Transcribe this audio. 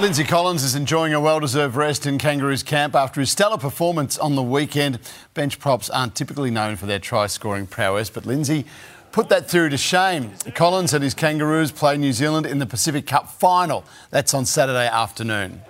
Lindsay Collins is enjoying a well deserved rest in Kangaroos camp after his stellar performance on the weekend. Bench props aren't typically known for their try scoring prowess, but Lindsay put that theory to shame. Collins and his Kangaroos play New Zealand in the Pacific Cup final. That's on Saturday afternoon.